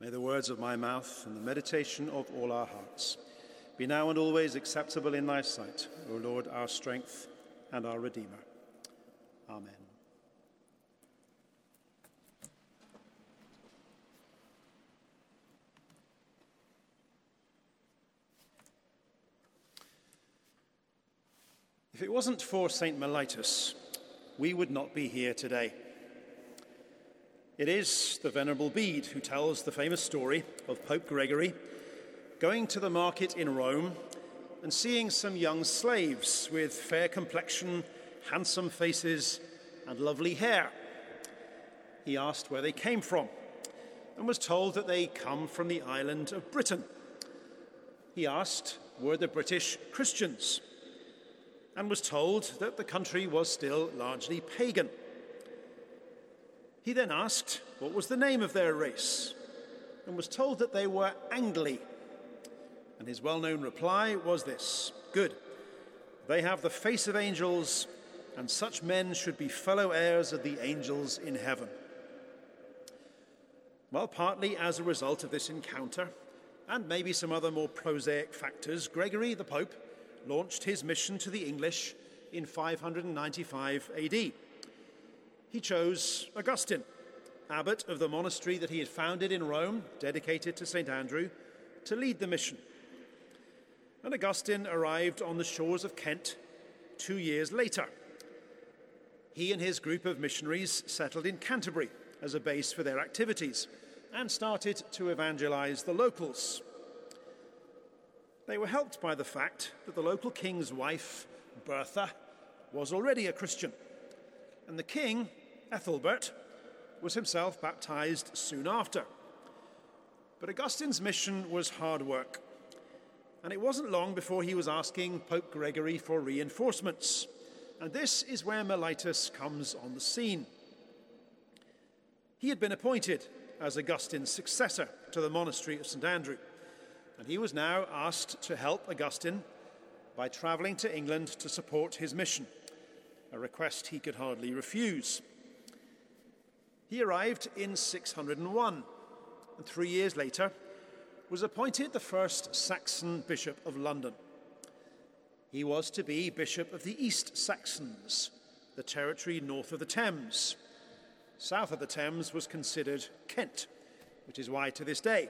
May the words of my mouth and the meditation of all our hearts be now and always acceptable in thy sight, O Lord, our strength and our Redeemer. Amen. If it wasn't for St. Mellitus, we would not be here today. It is the Venerable Bede who tells the famous story of Pope Gregory going to the market in Rome and seeing some young slaves with fair complexion, handsome faces, and lovely hair. He asked where they came from and was told that they come from the island of Britain. He asked, were the British Christians? And was told that the country was still largely pagan. He then asked what was the name of their race and was told that they were Angli. And his well known reply was this Good, they have the face of angels, and such men should be fellow heirs of the angels in heaven. Well, partly as a result of this encounter, and maybe some other more prosaic factors, Gregory the Pope launched his mission to the English in 595 AD he chose Augustine, abbot of the monastery that he had founded in Rome, dedicated to St. Andrew, to lead the mission. And Augustine arrived on the shores of Kent two years later. He and his group of missionaries settled in Canterbury as a base for their activities and started to evangelize the locals. They were helped by the fact that the local king's wife, Bertha, was already a Christian, and the king Ethelbert, was himself baptized soon after. But Augustine's mission was hard work, and it wasn't long before he was asking Pope Gregory for reinforcements. And this is where Mellitus comes on the scene. He had been appointed as Augustine's successor to the monastery of St. Andrew, and he was now asked to help Augustine by travelling to England to support his mission, a request he could hardly refuse. He arrived in 601 and three years later was appointed the first Saxon Bishop of London. He was to be Bishop of the East Saxons, the territory north of the Thames. South of the Thames was considered Kent, which is why to this day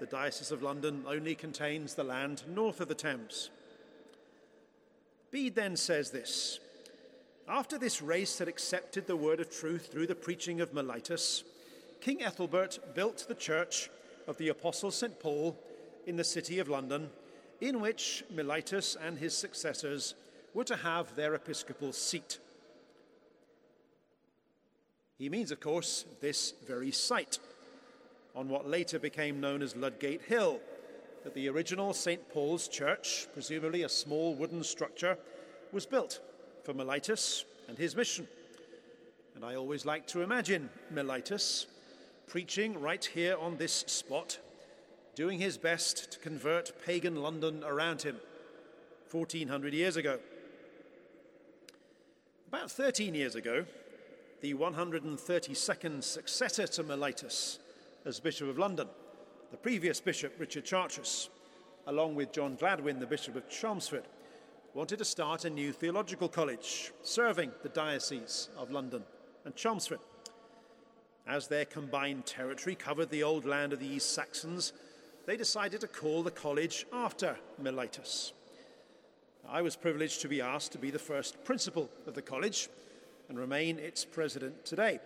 the Diocese of London only contains the land north of the Thames. Bede then says this after this race had accepted the word of truth through the preaching of Mellitus, King Ethelbert built the church of the Apostle St. Paul in the city of London, in which Mellitus and his successors were to have their episcopal seat. He means, of course, this very site, on what later became known as Ludgate Hill, that the original St. Paul's church, presumably a small wooden structure, was built for Mellitus and his mission. And I always like to imagine Mellitus preaching right here on this spot, doing his best to convert pagan London around him 1400 years ago. About 13 years ago, the 132nd successor to Mellitus as Bishop of London, the previous Bishop Richard Chartres, along with John Gladwin, the Bishop of Chelmsford, wanted to start a new theological college serving the Diocese of London and Chelmsford. As their combined territory covered the old land of the East Saxons, they decided to call the college after Mellitus. I was privileged to be asked to be the first principal of the college and remain its president today.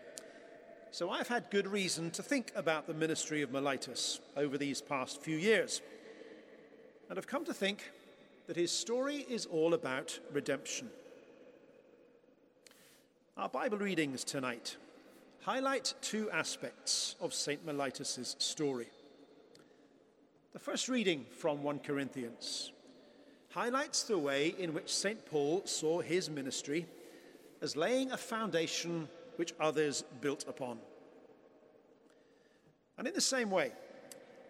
So I've had good reason to think about the ministry of Mellitus over these past few years. And I've come to think that his story is all about redemption. Our Bible readings tonight highlight two aspects of St. Mellitus' story. The first reading from 1 Corinthians highlights the way in which St. Paul saw his ministry as laying a foundation which others built upon. And in the same way,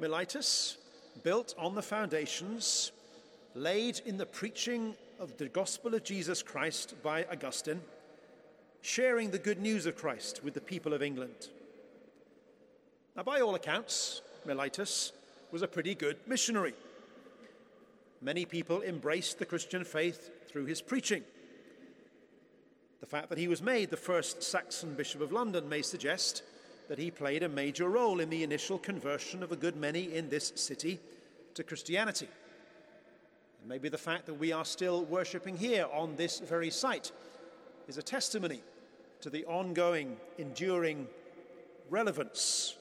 Mellitus built on the foundations laid in the preaching of the gospel of Jesus Christ by Augustine, sharing the good news of Christ with the people of England. Now, by all accounts, Mellitus was a pretty good missionary. Many people embraced the Christian faith through his preaching. The fact that he was made the first Saxon Bishop of London may suggest that he played a major role in the initial conversion of a good many in this city to Christianity. Maybe the fact that we are still worshipping here on this very site is a testimony to the ongoing, enduring relevance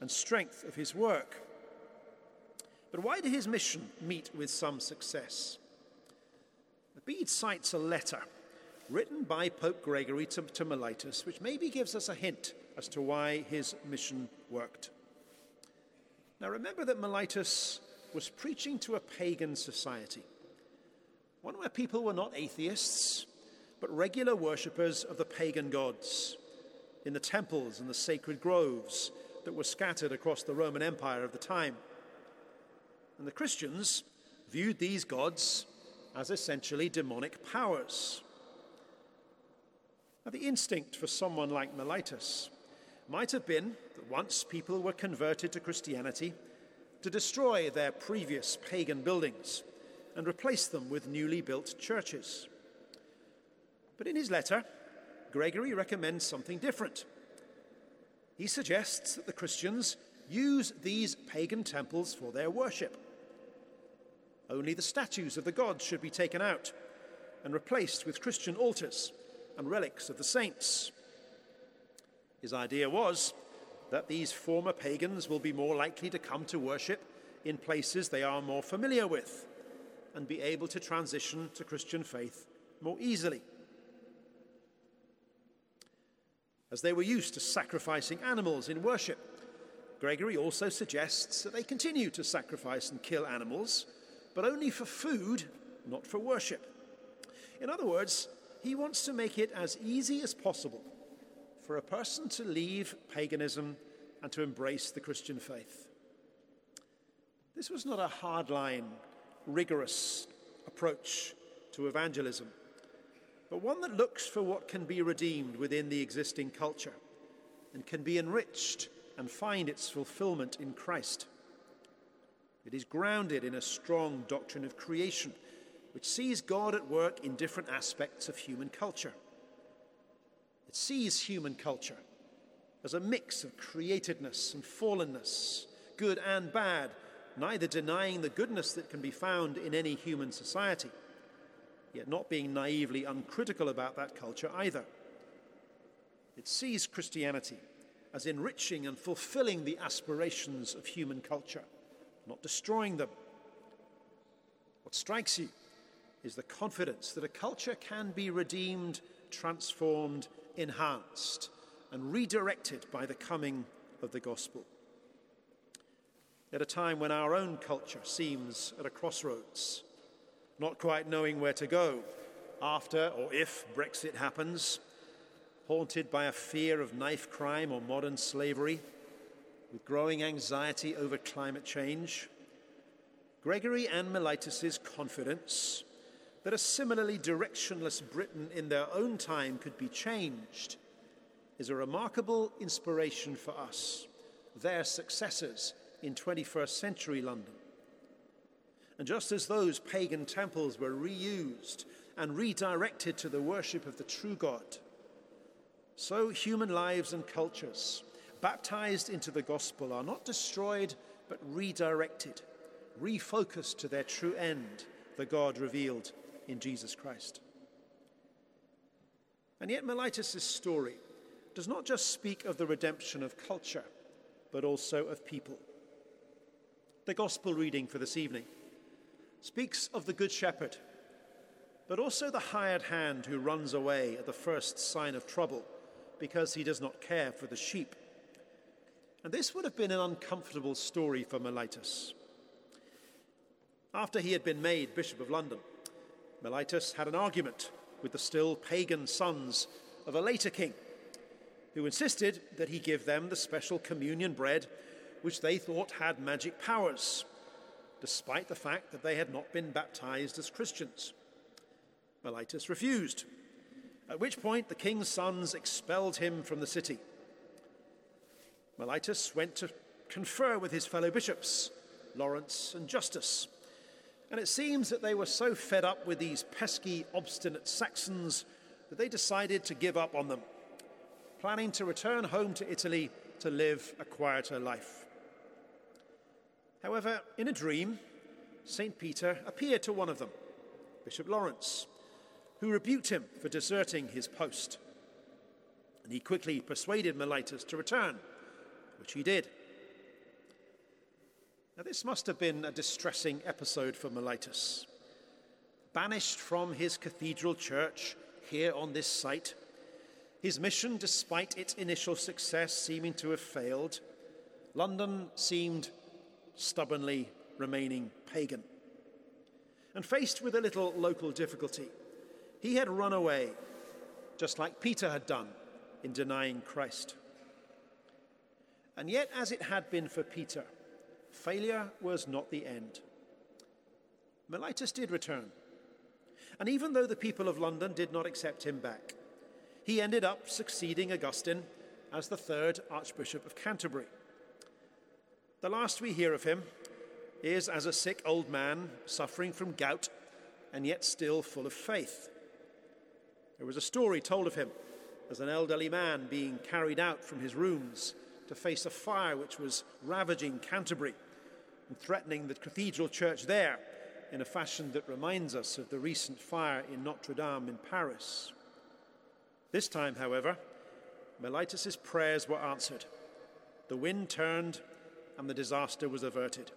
and strength of his work. But why did his mission meet with some success? The Bede cites a letter written by Pope Gregory to, to Mellitus, which maybe gives us a hint as to why his mission worked. Now remember that Mellitus was preaching to a pagan society, one where people were not atheists, but regular worshippers of the pagan gods in the temples and the sacred groves that were scattered across the Roman Empire of the time. And the Christians viewed these gods as essentially demonic powers. Now, the instinct for someone like Mellitus might have been that once people were converted to Christianity, to destroy their previous pagan buildings and replace them with newly built churches. But in his letter, Gregory recommends something different. He suggests that the Christians use these pagan temples for their worship. Only the statues of the gods should be taken out and replaced with Christian altars and relics of the saints. His idea was that these former pagans will be more likely to come to worship in places they are more familiar with and be able to transition to Christian faith more easily. as they were used to sacrificing animals in worship. Gregory also suggests that they continue to sacrifice and kill animals, but only for food, not for worship. In other words, he wants to make it as easy as possible for a person to leave paganism and to embrace the Christian faith. This was not a hardline, rigorous approach to evangelism but one that looks for what can be redeemed within the existing culture and can be enriched and find its fulfillment in Christ. It is grounded in a strong doctrine of creation, which sees God at work in different aspects of human culture. It sees human culture as a mix of createdness and fallenness, good and bad, neither denying the goodness that can be found in any human society yet not being naively uncritical about that culture either. It sees Christianity as enriching and fulfilling the aspirations of human culture, not destroying them. What strikes you is the confidence that a culture can be redeemed, transformed, enhanced, and redirected by the coming of the gospel. At a time when our own culture seems at a crossroads, not quite knowing where to go after or if Brexit happens, haunted by a fear of knife crime or modern slavery, with growing anxiety over climate change. Gregory and Mellitus's confidence that a similarly directionless Britain in their own time could be changed is a remarkable inspiration for us, their successors in 21st century London. And just as those pagan temples were reused and redirected to the worship of the true God, so human lives and cultures, baptized into the gospel, are not destroyed but redirected, refocused to their true end, the God revealed in Jesus Christ. And yet, Mellitus' story does not just speak of the redemption of culture, but also of people. The gospel reading for this evening speaks of the Good Shepherd, but also the hired hand who runs away at the first sign of trouble because he does not care for the sheep. And this would have been an uncomfortable story for Mellitus. After he had been made Bishop of London, Mellitus had an argument with the still pagan sons of a later king, who insisted that he give them the special communion bread which they thought had magic powers despite the fact that they had not been baptized as Christians. Mellitus refused, at which point the king's sons expelled him from the city. Mellitus went to confer with his fellow bishops, Lawrence and Justus. And it seems that they were so fed up with these pesky, obstinate Saxons that they decided to give up on them, planning to return home to Italy to live a quieter life. However, in a dream, St. Peter appeared to one of them, Bishop Lawrence, who rebuked him for deserting his post. And he quickly persuaded Mellitus to return, which he did. Now, this must have been a distressing episode for Mellitus. Banished from his cathedral church here on this site, his mission, despite its initial success seeming to have failed, London seemed stubbornly remaining pagan. And faced with a little local difficulty, he had run away, just like Peter had done in denying Christ. And yet, as it had been for Peter, failure was not the end. Mellitus did return. And even though the people of London did not accept him back, he ended up succeeding Augustine as the third Archbishop of Canterbury. The last we hear of him is as a sick old man suffering from gout and yet still full of faith. There was a story told of him as an elderly man being carried out from his rooms to face a fire which was ravaging Canterbury and threatening the cathedral church there in a fashion that reminds us of the recent fire in Notre Dame in Paris. This time, however, Mellitus's prayers were answered. The wind turned and the disaster was averted.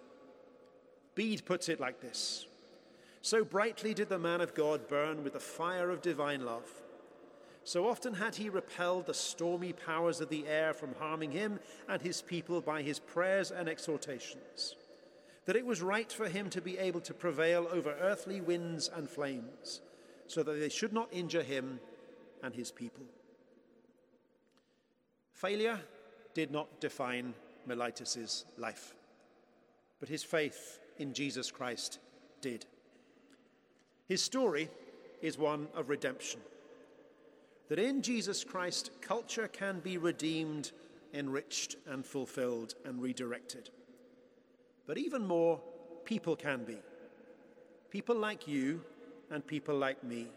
Bede puts it like this So brightly did the man of God burn with the fire of divine love. So often had he repelled the stormy powers of the air from harming him and his people by his prayers and exhortations, that it was right for him to be able to prevail over earthly winds and flames, so that they should not injure him and his people. Failure did not define Mellitus's life, but his faith in Jesus Christ did. His story is one of redemption. That in Jesus Christ, culture can be redeemed, enriched, and fulfilled and redirected. But even more, people can be. People like you and people like me.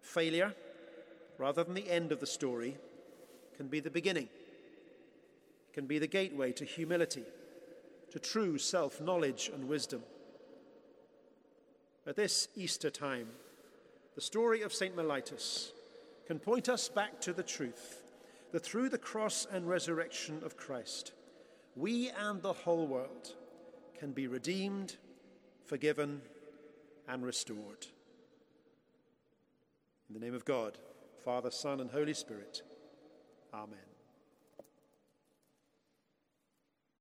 Failure, rather than the end of the story, can be the beginning, it can be the gateway to humility to true self knowledge and wisdom. At this Easter time, the story of St. Mellitus can point us back to the truth that through the cross and resurrection of Christ, we and the whole world can be redeemed, forgiven, and restored. In the name of God, Father, Son, and Holy Spirit, Amen.